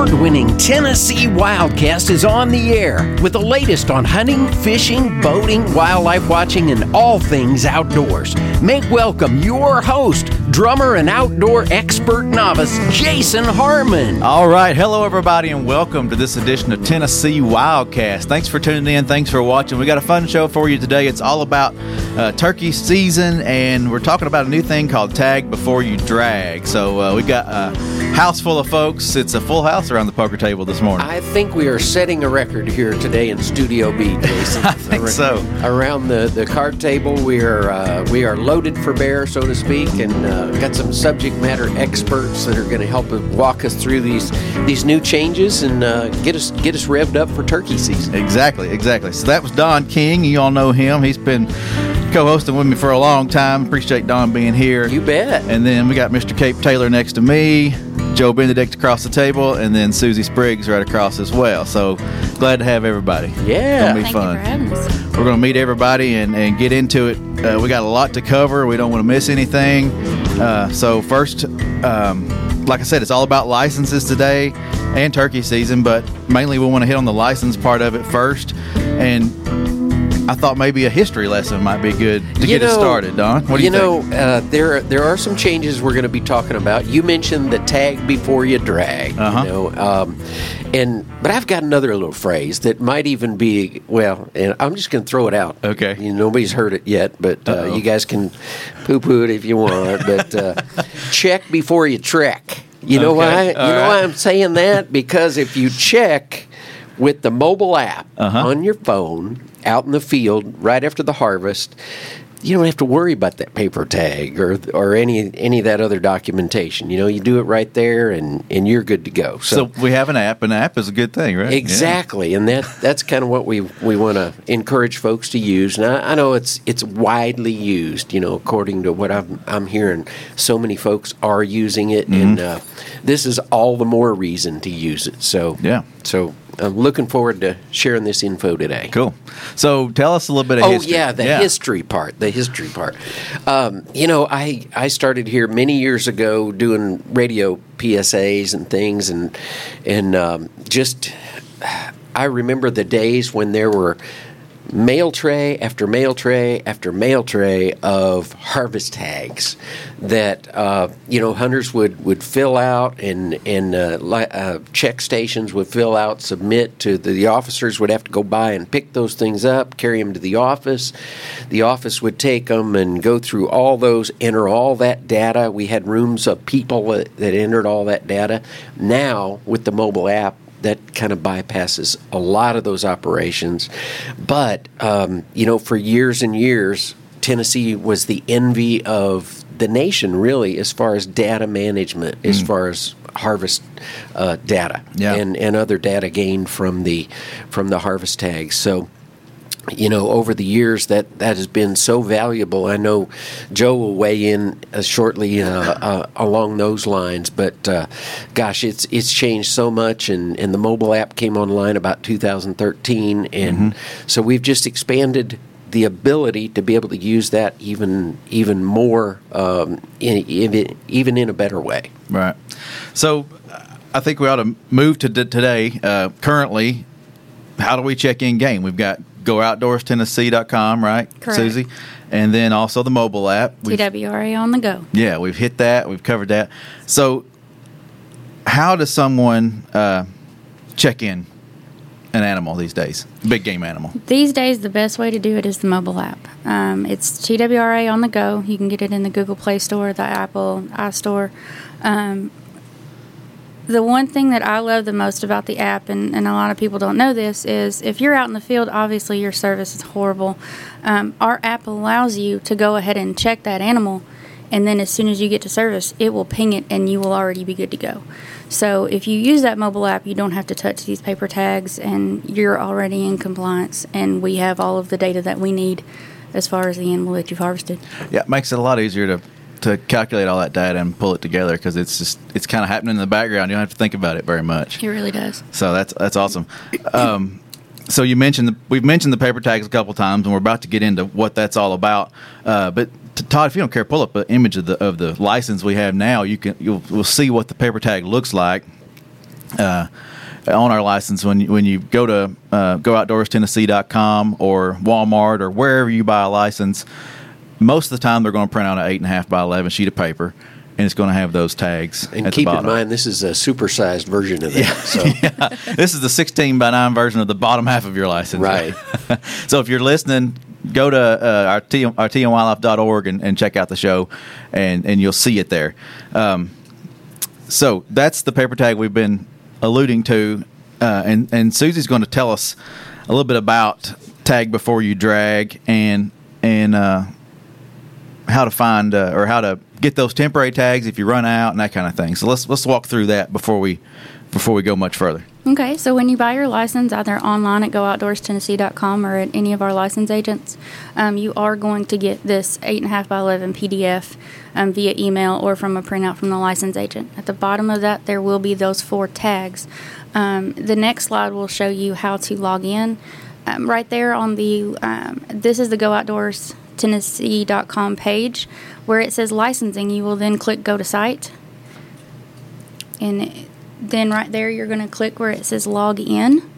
award winning Tennessee Wildcast is on the air with the latest on hunting, fishing, boating, wildlife watching, and all things outdoors. Make welcome your host, drummer and outdoor expert novice, Jason Harmon. All right. Hello, everybody, and welcome to this edition of Tennessee Wildcast. Thanks for tuning in. Thanks for watching. We got a fun show for you today. It's all about uh, turkey season, and we're talking about a new thing called Tag Before You Drag. So uh, we got a house full of folks. It's a full house around the poker table this morning. I think we are setting a record here today in Studio B, Jason. I think so. Around the, the card table, we are uh, we are loaded for bear, so to speak, and uh, got some subject matter experts that are going to help us walk us through these these new changes and uh, get us get us revved up for turkey season. Exactly, exactly. So that was Don King. You all know him. He's been co-hosting with me for a long time. Appreciate Don being here. You bet. And then we got Mr. Cape Taylor next to me, Joe Benedict across the table, and then Susie Spriggs right across as well. So glad to have everybody. Yeah. It's gonna be Thank fun. you for having us. We're going to meet everybody and, and get into it. Uh, we got a lot to cover. We don't want to miss anything. Uh, so, first, um, like I said, it's all about licenses today and turkey season, but mainly we want to hit on the license part of it first. And I thought maybe a history lesson might be good to You get it know- started, Don. What do you, you know, uh, there there are some changes we're going to be talking about. You mentioned the tag before you drag. Uh-huh. You know, um, and but I've got another little phrase that might even be well, and I'm just going to throw it out. Okay. You know, nobody's heard it yet, but uh, you guys can poo-poo it if you want. but uh, check before you trek. You know Okay, why? You know all why. I'm saying that? Because if you check with the mobile app Uh-huh. on your phone out in the field right after the harvest, you don't have to worry about that paper tag or or any any of that other documentation. You know, you do it right there and and you're good to go. So, we have an app. An app is a good thing, right? Yeah. Exactly, and that that's kind of what we we want to encourage folks to use. And I, I know it's it's widely used. You know, according to what I'm I'm hearing, so many folks are using it, and Mm-hmm. uh, this is all the more reason to use it. So Yeah. so I'm looking forward to sharing this info today. Cool. So, tell us a little bit of Oh history. yeah, the history part. The history part. Um, you know, I I started here many years ago doing radio PSAs and things, and and um, just I remember the days when there were mail tray after mail tray after mail tray of harvest tags that uh, you know hunters would, would fill out and and uh, uh, check stations would fill out submit to the, the officers would have to go by and pick those things up carry them to the office. The office would take them and go through all those enter all that data. We had rooms of people that, that entered all that data. Now with the mobile app that kind of bypasses a lot of those operations. But, um, you know, for years and years, Tennessee was the envy of the nation, really, as far as data management, as far as harvest uh, data Yeah. and, and other data gained from the from the harvest tags. So you know, over the years that that has been so valuable. I know Joe will weigh in uh, shortly uh, uh, along those lines, but uh, gosh, it's it's changed so much, and, and the mobile app came online about 2013, and so we've just expanded the ability to be able to use that even even more, um, in, in, even in a better way. Right. So I think we ought to move to d- today. Uh, currently, how do we check in game? We've got gooutdoorstennessee.com, right, Correct. Susie? And then also the mobile app. We've- TWRA on the go. Yeah, we've hit that. We've covered that. So, how does someone uh, check in an animal these days? Big game animal. These days, the best way to do it is the mobile app. Um, it's TWRA on the go. You can get it in the Google Play Store, the Apple iStore. Um, the one thing that I love the most about the app, and, and a lot of people don't know this, is if you're out in the field, obviously your service is horrible. Um, our app allows you to go ahead and check that animal, and then as soon as you get to service, it will ping it and you will already be good to go. So if you use that mobile app, you don't have to touch these paper tags, and you're already in compliance, and we have all of the data that we need as far as the animal that you've harvested. Yeah, it makes it a lot easier to to calculate all that data and pull it together because it's just it's kind of happening in the background. You don't have to think about it very much. It really does. So that's that's awesome. Um, so you mentioned the, we've mentioned the paper tags a couple times, and we're about to get into what that's all about. Uh, but Todd, if you don't care, pull up an image of the of the license we have now. You can you'll we'll see what the paper tag looks like. uh, on our license when you, when you go to uh, gooutdoorstennessee.com or Walmart or wherever you buy a license. Most of the time, they're going to print out an eight and a half by eleven sheet of paper, and it's going to have those tags. And keep in mind, this is a supersized version of that. So. yeah, this is the 16 by 9 version of the bottom half of your license. Right. so if you're listening, go to uh, our, T- our tnwildlife.org and, and check out the show, and, and you'll see it there. Um, so that's the paper tag we've been alluding to, uh, and and Susie's going to tell us a little bit about tag before you drag and and uh, how to find uh, or how to get those temporary tags if you run out and that kind of thing. So let's let's walk through that before we before we go much further. Okay, so when you buy your license, either online at gooutdoorstennessee.com or at any of our license agents, um, you are going to get this 8.5 by 11 PDF um, via email or from a printout from the license agent. At the bottom of that, there will be those four tags. Um, the next slide will show you how to log in. Um, right there on the, um, this is the gooutdoorstennessee.com page where it says licensing. You will then click go to site. And then right there you're going to click where it says log in.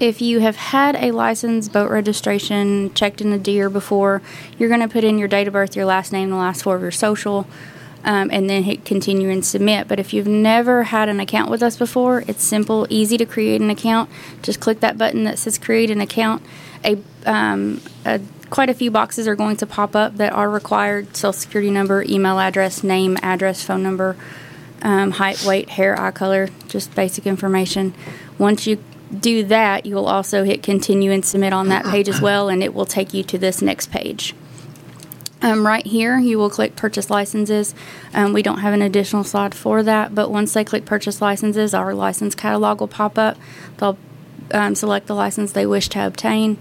If you have had a license, boat registration, checked in a deer before, you're going to put in your date of birth, your last name, the last four of your social, um, and then hit continue and submit. But if you've never had an account with us before, it's simple, easy to create an account. Just click that button that says create an account. A, um, a quite a few boxes are going to pop up that are required: social security number, email address, name, address, phone number um, height, weight, hair, eye color, just basic information. Once you do that, you will also hit continue and submit on that page as well, and it will take you to this next page. Um, right here, you will click purchase licenses. Um, we don't have an additional slide for that, but once they click purchase licenses, our license catalog will pop up. They'll um, select the license they wish to obtain,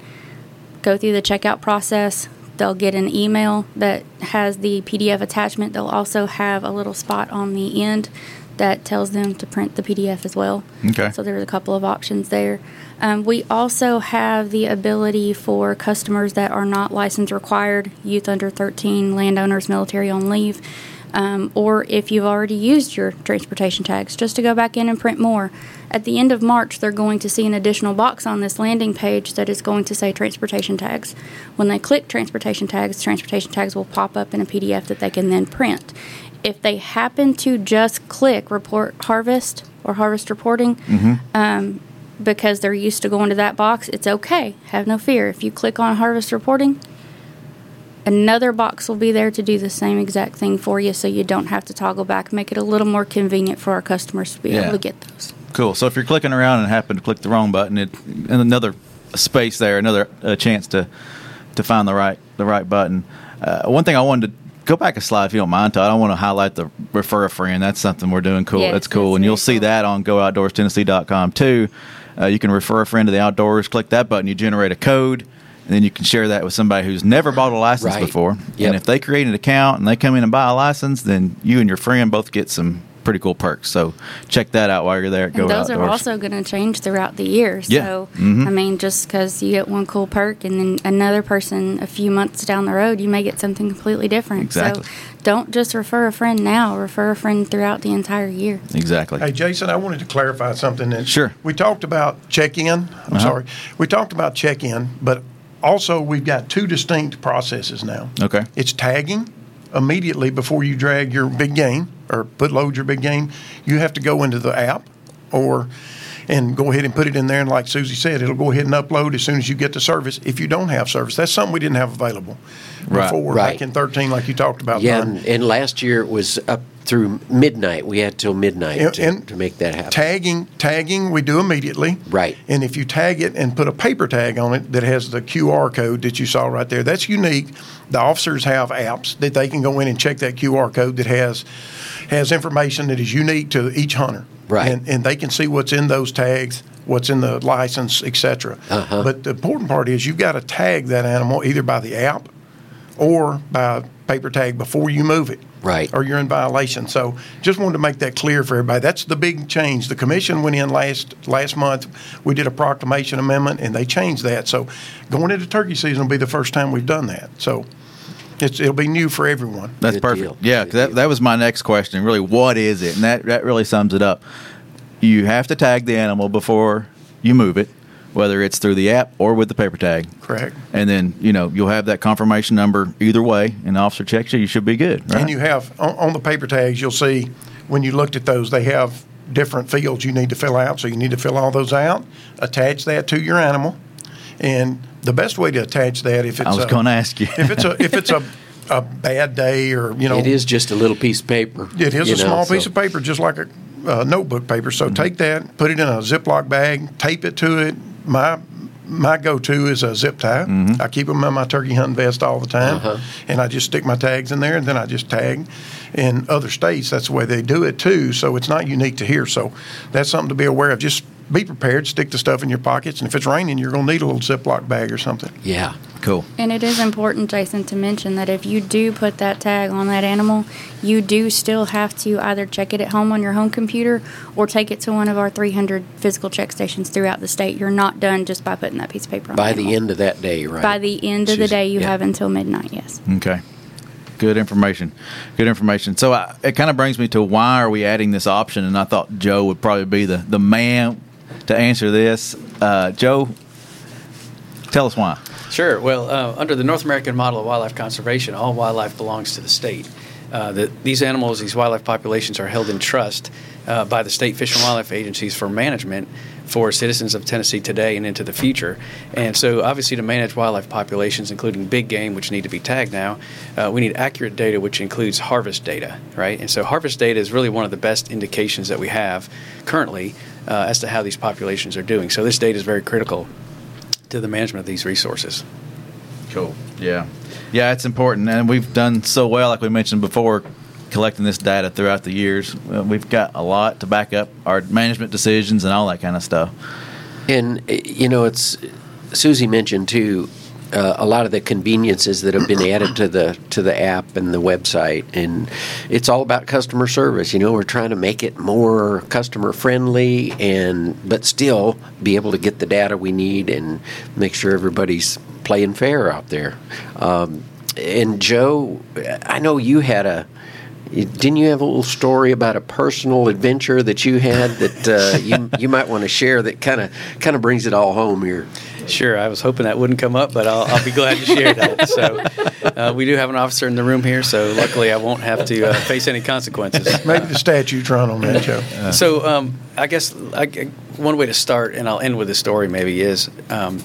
go through the checkout process, they'll get an email that has the PDF attachment. They'll also have a little spot on the end that tells them to print the PDF as well. Okay. So there's a couple of options there. Um, we also have the ability for customers that are not license required, youth under 13, landowners, military on leave, um, or if you've already used your transportation tags, just to go back in and print more. At the end of March, they're going to see an additional box on this landing page that is going to say transportation tags. When they click transportation tags, transportation tags will pop up in a PDF that they can then print. If they happen to just click report harvest or harvest reporting, um, because they're used to going to that box, it's okay. Have no fear. If you click on harvest reporting, another box will be there to do the same exact thing for you so you don't have to toggle back make it a little more convenient for our customers to be Yeah. able to get those Cool. So if you're clicking around and happen to click the wrong button, it and another space there, another uh, chance to to find the right the right button. Uh, one thing I wanted to go back a slide if you don't mind, Todd. I want to highlight the refer a friend. That's something we're doing cool. Yes, That's cool, that's and you'll very see cool. that on GoOutdoorsTennessee.com too. Uh, you can refer a friend to the outdoors. Click that button. You generate a code. And then you can share that with somebody who's never bought a license Right. before. Yep. And if they create an account and they come in and buy a license, then you and your friend both get some pretty cool perks. So check that out while you're there at Go and those are also going to change throughout the year Yeah. so Mhm. i mean just because you get one cool perk and then another person a few months down the road you may get something completely different Exactly. so don't just refer a friend now refer a friend throughout the entire year exactly. Hey, Jason, I wanted to clarify something. That Sure. We talked about check-in. I'm Uh-huh. sorry. We talked about check-in, but also we've got two distinct processes now. Okay. It's tagging immediately before you drag your big game or put load your big game. You have to go into the app or and go ahead and put it in there. And like Susie said, it'll go ahead and upload as soon as you get the service. If you don't have service, that's something we didn't have available Right. before Right. back in 13, like you talked about. Yeah, and, and last year it was up through midnight. We had till midnight And- to, and to make that happen. Tagging, tagging, we do immediately. Right. And if you tag it and put a paper tag on it that has the QR code that you saw right there, that's unique. The officers have apps that they can go in and check that QR code that has has information that is unique to each hunter. Right. And, and they can see what's in those tags, what's in the license, etc. Uh-huh. But the important part is you've got to tag that animal either by the app or by paper tag before you move it. Right. Or you're in violation. So just wanted to make that clear for everybody. That's the big change. The commission went in last last month. We did a proclamation amendment and they changed that. So going into turkey season will be the first time we've done that. So It's, it'll be new for everyone. That's Good perfect. deal. Yeah, that, that was my next question. Really, what is it? And that, that really sums it up. You have to tag the animal before you move it, whether it's through the app or with the paper tag. Correct. And then, you know, you'll have that confirmation number either way, and the officer checks you, you should be good. Right? And you have on, on the paper tags, you'll see when you looked at those, they have different fields you need to fill out. So you need to fill all those out, attach that to your animal, and the best way to attach that if it's I was going to ask you. if it's a if it's a a bad day or you know It is just a little piece of paper. It is a know, small so- piece of paper, just like a uh, notebook paper. So Mm-hmm. take that, put it in a Ziploc bag, tape it to it. My my go-to is a zip tie. Mm-hmm. I keep them in my turkey hunting vest all the time, Uh-huh. and I just stick my tags in there, and then I just tag. In other states, that's the way they do it too. So it's not unique to here. So that's something to be aware of. Just be prepared. Stick the stuff in your pockets, and if it's raining, you're going to need a little Ziploc bag or something. Yeah. cool. And it is important, Jason, to mention that if you do put that tag on that animal, you do still have to either check it at home on your home computer or take it to one of our 300 physical check stations throughout the state. You're not done just by putting that piece of paper on it. By the the end of that day, right? By the end of the day, you yeah. have until midnight, yes. Okay. Good information. Good information. So I, it kind of brings me to why are we adding this option? And I thought Joe would probably be the, the man to answer this. Uh, Joe, tell us why. Sure. Well, uh, under the North American model of wildlife conservation, all wildlife belongs to the state. Uh, the, these animals, these wildlife populations, are held in trust uh, by the state fish and wildlife agencies for management for citizens of Tennessee today and into the future. And so, obviously, to manage wildlife populations, including big game, which need to be tagged now, uh, we need accurate data, which includes harvest data, right? And so, harvest data is really one of the best indications that we have currently uh, as to how these populations are doing. So, this data is very critical to the management of these resources. Cool. Yeah. Yeah, it's important. And we've done so well, like we mentioned before, collecting this data throughout the years. Uh, we've got a lot to back up our management decisions and all that kind of stuff. And uh, you know, it's Susie mentioned too. Uh, a lot of the conveniences that have been added to the to the app and the website, and it's all about customer service. You know, we're trying to make it more customer friendly, and but still be able to get the data we need and make sure everybody's playing fair out there. Um, and Joe, I know you had a. Didn't you have a little story about a personal adventure that you had that uh, you you might want to share that kind of kind of brings it all home here? Sure, I was hoping that wouldn't come up, but I'll, I'll be glad to share that. So, uh, we do have an officer in the room here, so luckily I won't have to uh, face any consequences. Maybe the statute's run on that, Joe. So, um, I guess I, one way to start, and I'll end with this story maybe, is um,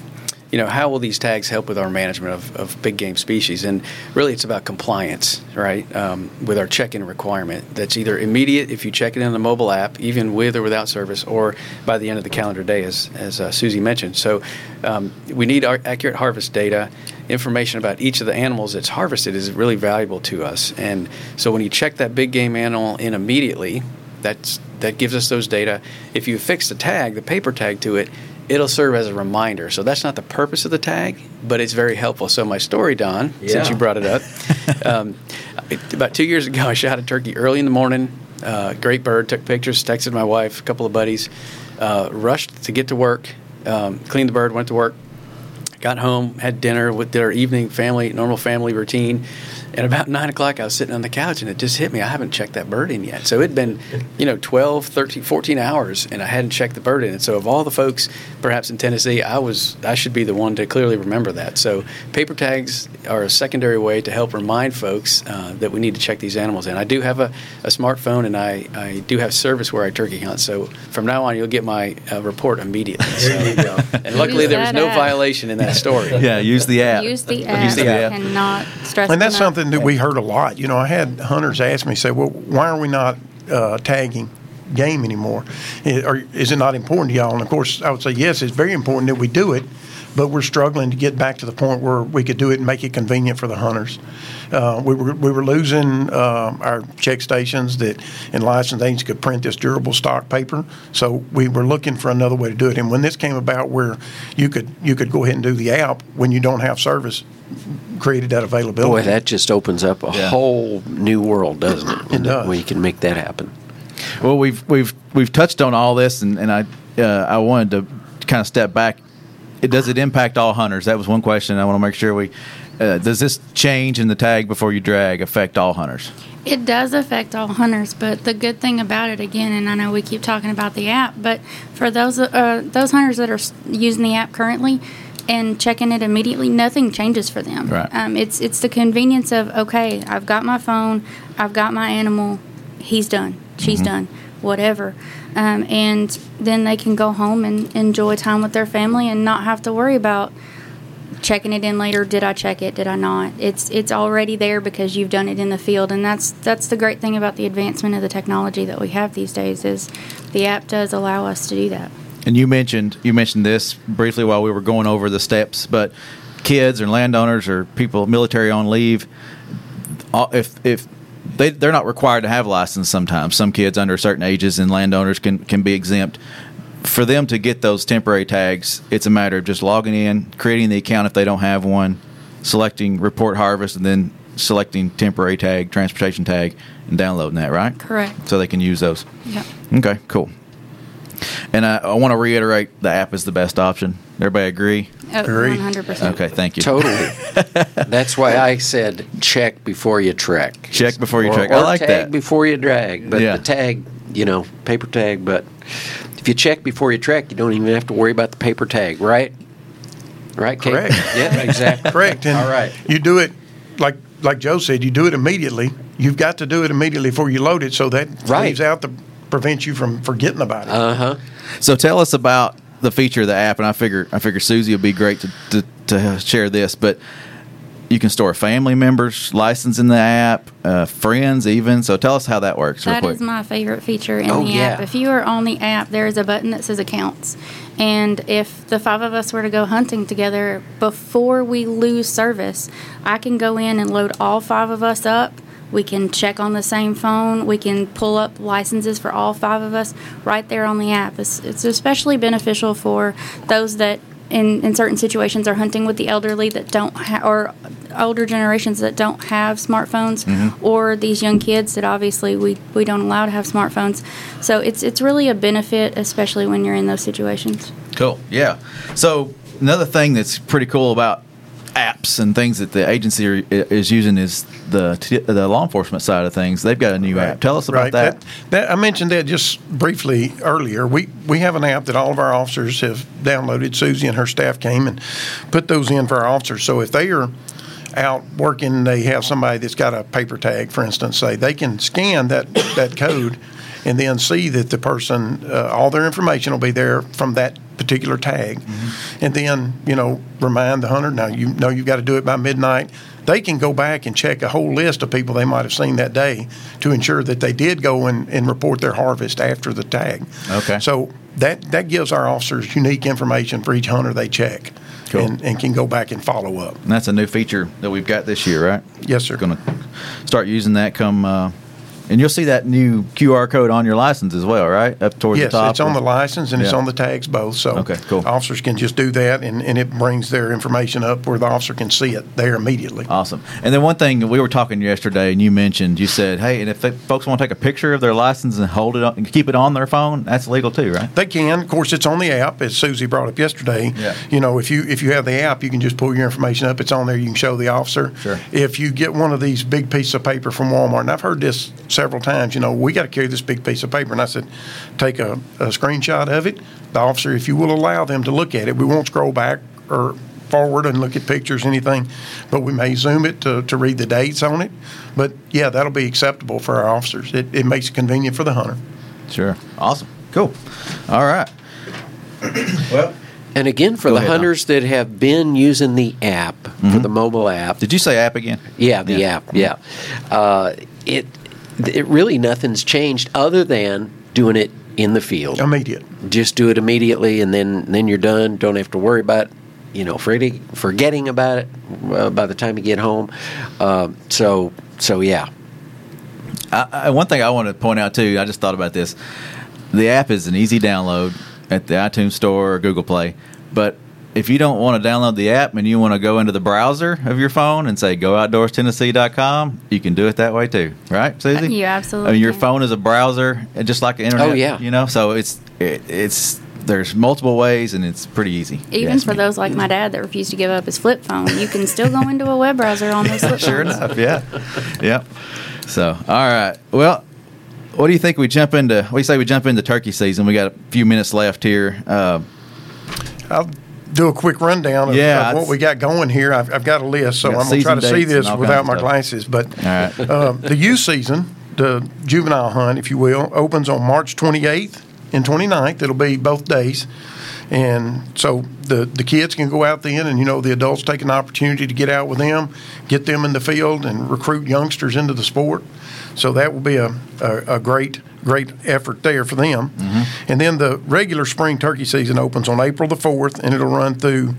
you know, how will these tags help with our management of, of big game species? And really, it's about compliance, right, um, with our check in requirement. That's either immediate if you check it in the mobile app, even with or without service, or by the end of the calendar day, as, as uh, Susie mentioned. So, um, we need our accurate harvest data. Information about each of the animals that's harvested is really valuable to us. And so, when you check that big game animal in immediately, that's that gives us those data. If you fix the tag, the paper tag to it, it'll serve as a reminder. So that's not the purpose of the tag, but it's very helpful. So my story, Don, since you brought it up, um, about two years ago, I shot a turkey early in the morning. Uh, great bird. Took pictures. Texted my wife, a couple of buddies. Uh, rushed to get to work. Um, cleaned the bird. Went to work. Got home, had dinner with their evening family, normal family routine. And about nine o'clock, I was sitting on the couch and it just hit me. I haven't checked that bird in yet. So it'd been, you know, 12, 13, 14 hours and I hadn't checked the bird in. And so of all the folks, perhaps in Tennessee, I was, I should be the one to clearly remember that. So paper tags are a secondary way to help remind folks uh, that we need to check these animals in. I do have a, a smartphone and I, I do have service where I turkey hunt. So from now on, you'll get my uh, report immediately. So- And luckily, there was no app. violation in that story. Yeah, use the app. Use the app. Use the app. And not stress And that's enough. something that we heard a lot. You know, I had hunters ask me, say, well, why are we not uh, tagging game anymore? I- Or is it not important to y'all? And of course, I would say, yes, it's very important that we do it, but we're struggling to get back to the point where we could do it and make it convenient for the hunters. Uh, we were we were losing uh, our check stations that and licensed agents could print this durable stock paper. So we were looking for another way to do it. And when this came about, where you could you could go ahead and do the app when you don't have service, created that availability. Boy, that just opens up a Yeah. whole new world, doesn't it? When, does. when you can make that happen. Well, we've we've we've touched on all this, and, and I uh, I wanted to kind of step back. It, does it impact all hunters? That was one question. I want to make sure we uh, does this change in the tag before you drag affect all hunters? It does affect all hunters, but the good thing about it, again, and I know we keep talking about the app, but for those uh, those hunters that are using the app currently and checking it immediately, nothing changes for them. Right. Um, it's it's the convenience of okay, I've got my phone, I've got my animal, he's done, she's done, whatever, um, and then they can go home and enjoy time with their family and not have to worry about checking it in later did i check it did i not? It's it's already there because you've done it in the field. And that's that's the great thing about the advancement of the technology that we have these days is the app does allow us to do that And you mentioned you mentioned this briefly while we were going over the steps, but kids or landowners or people military on leave, uh, if if they they're not required to have a license sometimes. Some kids under certain ages and landowners can can be exempt. For them to get those temporary tags, it's a matter of just logging in, creating the account if they don't have one, selecting report harvest, and then selecting temporary tag, transportation tag, and downloading that. Right? correct So they can use those. yeah Okay, cool. And I, I want to reiterate the app is the best option. Everybody agree? oh, Agree. 100% Okay, thank you. Totally. That's why I said check before you trek. Check before you Or- trek. Or I like tag that. before you drag. But Yeah. the tag, you know, paper tag. But if you check before you trek, you don't even have to worry about the paper tag, right? Right, Kate? Correct. Yeah, exactly. Correct. And All right. You do it like like Joe said. You do it immediately. You've got to do it immediately before you load it, so that Right. leaves out the prevents you from forgetting about it. Uh huh. So tell us about the feature of the app, and I figure I figure Susie would be great to, to, to share this. But you can store family members' license in the app, uh, friends even. So tell us how that works. real quick. is my favorite feature in Oh, the yeah. app. If you are on the app, there is a button that says accounts. And if the five of us were to go hunting together before we lose service, I can go in and load all five of us up. We can check on the same phone. We can pull up licenses for all five of us right there on the app. It's, it's especially beneficial for those that in, in certain situations are hunting with the elderly that don't ha- or older generations that don't have smartphones mm-hmm. or these young kids that obviously we, we don't allow to have smartphones so it's it's really a benefit especially when you're in those situations Cool. Yeah. So another thing that's pretty cool about apps and things that the agency are, is using is the t- the law enforcement side of things. They've got a new app. Tell us about Right. that. that. I mentioned that just briefly earlier. We we have an app that all of our officers have downloaded. Susie and her staff came and put those in for our officers. So if they are out working, they have somebody that's got a paper tag, for instance, say they can scan that that code and then see that the person, uh, all their information will be there from that particular tag, and then you know remind the hunter. Now you know you've got to do it by midnight. They can go back and check a whole list of people they might have seen that day to ensure that they did go and, and report their harvest after the tag. Okay. So that that gives our officers unique information for each hunter they check, Cool. and, and can go back and follow up. And that's a new feature that we've got this year, right? Yes, sir. Going to start using that come, uh, and you'll see that new QR code on your license as well, right? Up towards Yes, the top. Yes, it's on the license and it's on the tags both. So Okay, cool. officers can just do that, and, and it brings their information up where the officer can see it there immediately. Awesome. And then one thing we were talking yesterday, and you mentioned, you said, hey, and if folks want to take a picture of their license and hold it on, and keep it on their phone, that's legal too, right? They can, of course, it's on the app, as Susie brought up yesterday. Yeah. You know, if you if you have the app, you can just pull your information up. It's on there. You can show the officer. Sure. If you get one of these big pieces of paper from Walmart, and I've heard this several times, you know, we got to carry this big piece of paper, and I said, take a, a screenshot of it. The officer, if you will allow them to look at it, we won't scroll back or forward and look at pictures, anything, but we may zoom it to, to read the dates on it. But yeah, that'll be acceptable for our officers. It, it makes it convenient for the hunter. Sure. Awesome. Cool. All right. well, And again, for the ahead, Don. hunters that have been using the app for the mobile app, did you say app again? Yeah, the Yeah. app. Yeah, uh, it it really nothing's changed other than doing it in the field. Immediate. Just do it immediately, and then then you're done. Don't have to worry about you know forgetting forgetting about it uh, by the time you get home. Uh, so so yeah. I, I, one thing I want to point out too, I just thought about this. The app is an easy download at the iTunes Store or Google Play, but if you don't want to download the app and you want to go into the browser of your phone and say gooutdoorstennessee.com, you can do it that way too, right, Susie? You absolutely I mean, your can. phone is a browser, uh, just like the internet. Oh, yeah. You know, so it's it, it's there's multiple ways, and it's pretty easy. Even for me. those like my dad that refuse to give up his flip phone, you can still go into a web browser on those flip Sure phones. enough, yeah, yep. So, all right. Well, what do you think we jump into? What do you say we jump into turkey season? We got a few minutes left here. Uh, I'll do a quick rundown of, Yeah, of what we got going here. I've, I've got a list, so I'm going to try to see this without my glasses. But right. uh, the youth season, the juvenile hunt, if you will, opens on March 28th and 29th. It'll be both days. And so the, the kids can go out then, and you know the adults take an opportunity to get out with them, get them in the field, and recruit youngsters into the sport. So that will be a, a, a great great effort there for them. Mm-hmm. And then the regular spring turkey season opens on April the 4th, and it'll run through.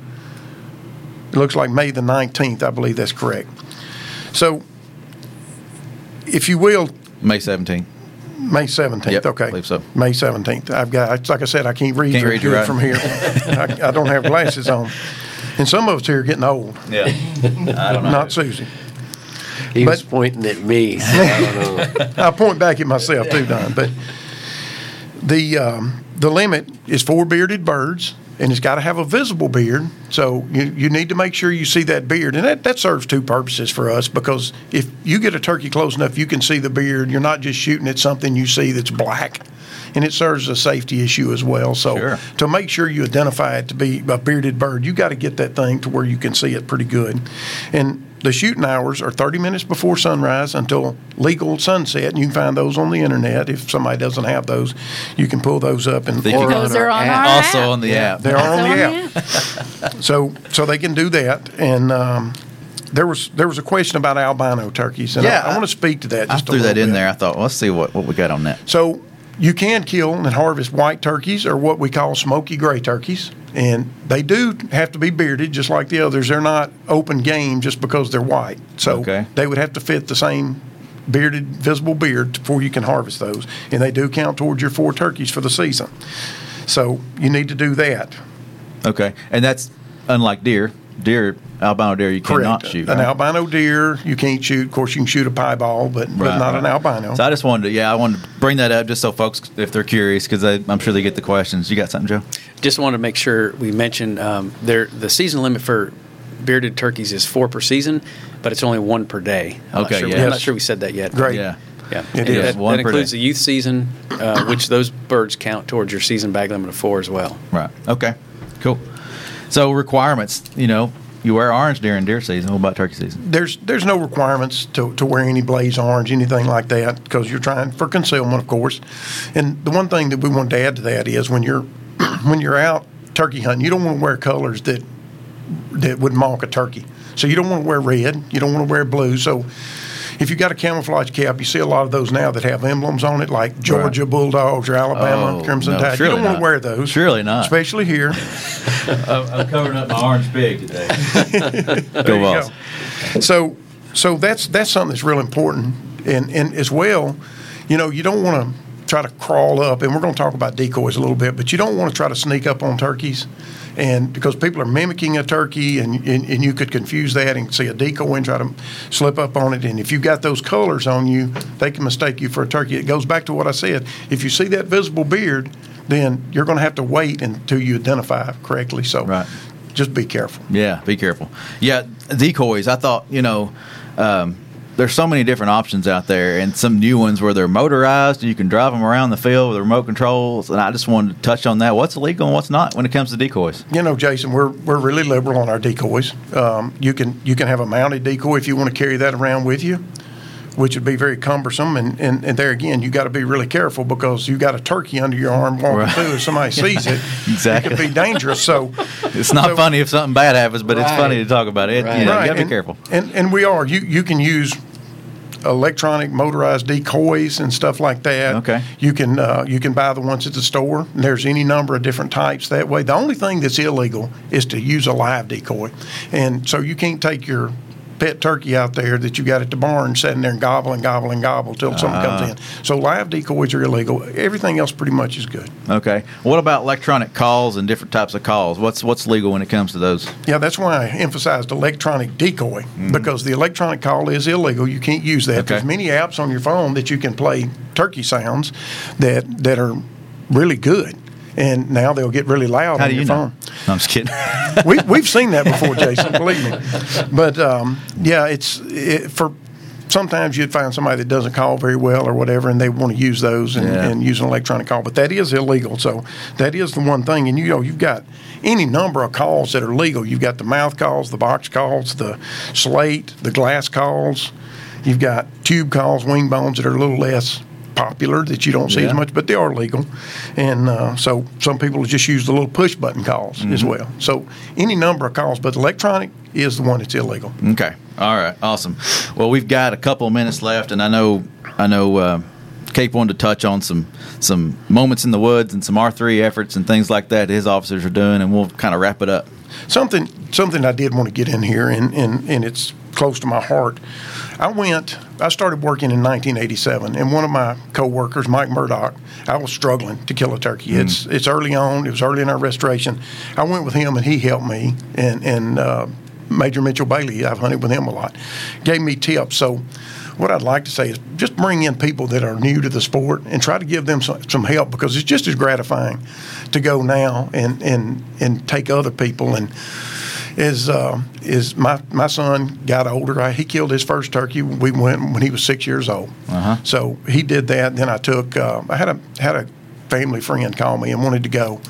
It looks like May the 19th, I believe that's correct. So, if you will, May 17th. May 17th, Yep, okay. believe so. May 17th. I've got, it's like I said, I can't read Can't read good from here. I, I don't have glasses on. And some of us here are getting old, Yeah. I don't know. not Susie. He was pointing at me. So I don't know. I point back at myself too, Don. But the um, the limit is four bearded birds, and it's got to have a visible beard. So you, you need to make sure you see that beard, and that, that serves two purposes for us. Because if you get a turkey close enough, you can see the beard. You're not just shooting at something you see that's black. And it serves a safety issue as well. So Sure. to make sure you identify it to be a bearded bird, you got to get that thing to where you can see it pretty good. And the shooting hours are 30 minutes before sunrise until legal sunset, and you can find those on the internet. If somebody doesn't have those, you can pull those up and Think you Or can- Those are on app. our also on the app. they're on the app. app. So so they can do that. And um, there was there was a question about albino turkeys, and Yeah, I, I I- want to speak to that. I Just a threw that in bit. there. I thought, well, let's see what, what we got on that. So you can kill and harvest white turkeys or what we call smoky gray turkeys. And they do have to be bearded just like the others. They're not open game just because they're white. So Okay. they would have to fit the same bearded, visible beard before you can harvest those. And they do count towards your four turkeys for the season. So you need to do that. Okay. And that's unlike deer. Deer, albino deer, you cannot shoot. An right? albino deer, you can't shoot. Of course, you can shoot a piebald, but, but Right, not right. an albino. So I just wanted to, yeah, I wanted to bring that up just so folks, if they're curious, because I'm sure they get the questions. You got something, Joe? Just wanted to make sure we mentioned um, there the season limit for bearded turkeys is four per season, but it's only one per day. I'm Okay, not sure, yeah. I'm not sure we said that yet. Great. Yeah. Yeah, It And is. That, One that per includes day. the youth season, uh, which those birds count towards your season bag limit of four as well. Right. Okay. Cool. So requirements, you know, you wear orange during deer season. What about turkey season? there's there's no requirements to, to wear any blaze orange, anything like that, because you're trying for concealment, of course. And the one thing that we wanted to add to that is when you're when you're out turkey hunting, you don't want to wear colors that that would mock a turkey. So you don't want to wear red, you don't want to wear blue. So if you got a camouflage cap, you see a lot of those now that have emblems on it, like Georgia Bulldogs or Alabama Oh, Crimson no, Tide. You don't want to wear those. Surely not. Especially here. I'm covering up my orange pig today. Go you Vols. go. So, so that's that's something that's real important, and and as well, you know, you don't want to try to crawl up, and we're going to talk about decoys a little bit, but you don't want to try to sneak up on turkeys, and because people are mimicking a turkey, and and, and you could confuse that and see a decoy and try to slip up on it, and if you've got those colors on you, they can mistake you for a turkey. It goes back to what I said: if you see that visible beard, then you're going to have to wait until you identify correctly. So, Right. just be careful. Yeah, be careful. Yeah, decoys. I thought, you know, um, there's so many different options out there, and some new ones where they're motorized and you can drive them around the field with remote controls. And I just wanted to touch on that. What's illegal and what's not when it comes to decoys? You know, Jason, we're we're really liberal on our decoys. Um, you can you can have a mounted decoy if you want to carry that around with you, which would be very cumbersome. And, and, and there again, you got to be really careful because you got a turkey under your arm walking Right. through. If somebody sees it, Exactly. it could be dangerous. So It's not So- funny if something bad happens, but it's funny to talk about it. Right. You know, you got to be careful. And and we are. You you can use electronic motorized decoys and stuff like that. Okay. You can uh, you can buy the ones at the store. There's any number of different types that way. The only thing that's illegal is to use a live decoy, and so you can't take your pet turkey out there that you got at the barn sitting there and gobbling, gobbling, gobble gobble till something comes in. So live decoys are illegal. Everything else pretty much is good. Okay. What about electronic calls and different types of calls? What's what's legal when it comes to those? Yeah, that's why I emphasized electronic decoy because the electronic call is illegal. You can't use that. Mm-hmm. Okay. There's many apps on your phone that you can play turkey sounds that that are really good. And now they'll get really loud How on do you your know? phone. No, I'm just kidding. we, we've seen that before, Jason. Believe me. But um, yeah, it's it, for. Sometimes you'd find somebody that doesn't call very well or whatever, and they want to use those and, Yeah. and use an electronic call. But that is illegal. So that is the one thing. And you know, you've got any number of calls that are legal. You've got the mouth calls, the box calls, the slate, the glass calls. You've got tube calls, wing bones that are a little less popular that you don't see Yeah. as much, but they are legal. And uh, so some people just use the little push button calls as well. So any number of calls, but electronic is the one that's illegal. Okay. All right. Awesome. Well, we've got a couple of minutes left, and I know I know uh, Cape wanted to touch on some some moments in the woods and some R three efforts and things like that his officers are doing, and we'll kind of wrap it up. Something something I did want to get in here, and, and, and it's close to my heart. I went. I started working in 1987, and one of my coworkers, Mike Murdoch, I was struggling to kill a turkey. It's it's early on. It was early in our restoration. I went with him, and he helped me. And and uh, Major Mitchell Bailey, I've hunted with him a lot, gave me tips. So what I'd like to say is just bring in people that are new to the sport and try to give them some, some help because it's just as gratifying to go now and and and take other people and is uh, is my my son got older. I, he killed his first turkey. We went when he was six years old. Uh-huh. So he did that. Then I took. Uh, I had a had a family friend call me and wanted to go,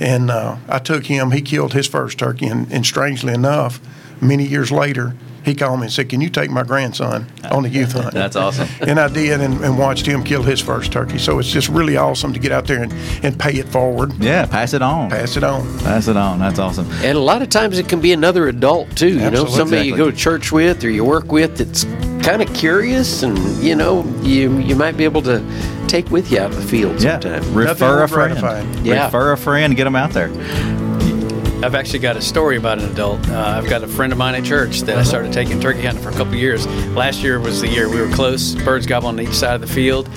and uh, I took him. He killed his first turkey, and, and strangely enough, many years later. He called me and said, "Can you take my grandson on the youth hunt?" That's awesome. and I did, and, and watched him kill his first turkey. So it's just really awesome to get out there and, and pay it forward, Yeah. Pass it on. pass it on. Pass it on. That's awesome. And a lot of times it can be another adult too. You know, Absolutely. somebody you go to church with or you work with that's kind of curious, and you know, you you might be able to take with you out of the field Yeah. sometime. Refer more a friend. gratifying. Yeah. Refer a friend. Get them out there. I've actually got a story about an adult. Uh, I've got a friend of mine at church that I started taking turkey hunting for a couple years. Last year was the year we were close. Birds gobble on each side of the field.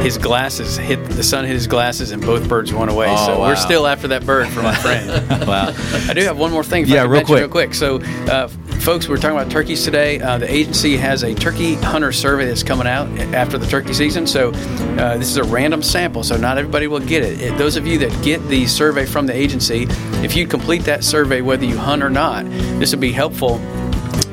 His glasses hit the sun hit his glasses and both birds went away. Oh, so wow. we're still after that bird for my friend. Wow. I do have one more thing. If Yeah, real quick. Real quick. So, uh, folks, we're talking about turkeys today. Uh, the agency has a turkey hunter survey that's coming out after the turkey season. So, uh, this is a random sample. So, not everybody will get it. it. Those of you that get the survey from the agency, if you complete that survey, whether you hunt or not, this would be helpful.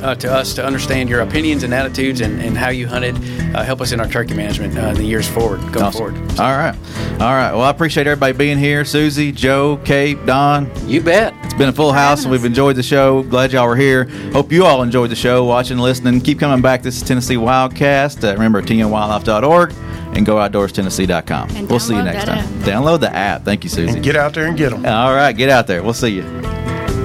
Uh, to us to understand your opinions and attitudes and, and how you hunted, uh, help us in our turkey management uh, in the years forward, going Awesome. forward. All right. All right. Well, I appreciate everybody being here. Susie, Joe, Kate, Don. You bet. It's been a full house. having We've enjoyed the show. Glad y'all were here. Hope you all enjoyed the show, watching, listening. Keep coming back. This is Tennessee Wildcast. Uh, remember, tnwildlife.org and gooutdoorstennessee.com. And We'll see you next that time. Download the app. Thank you, Susie. And get out there and get them. all right. Get out there. We'll see you.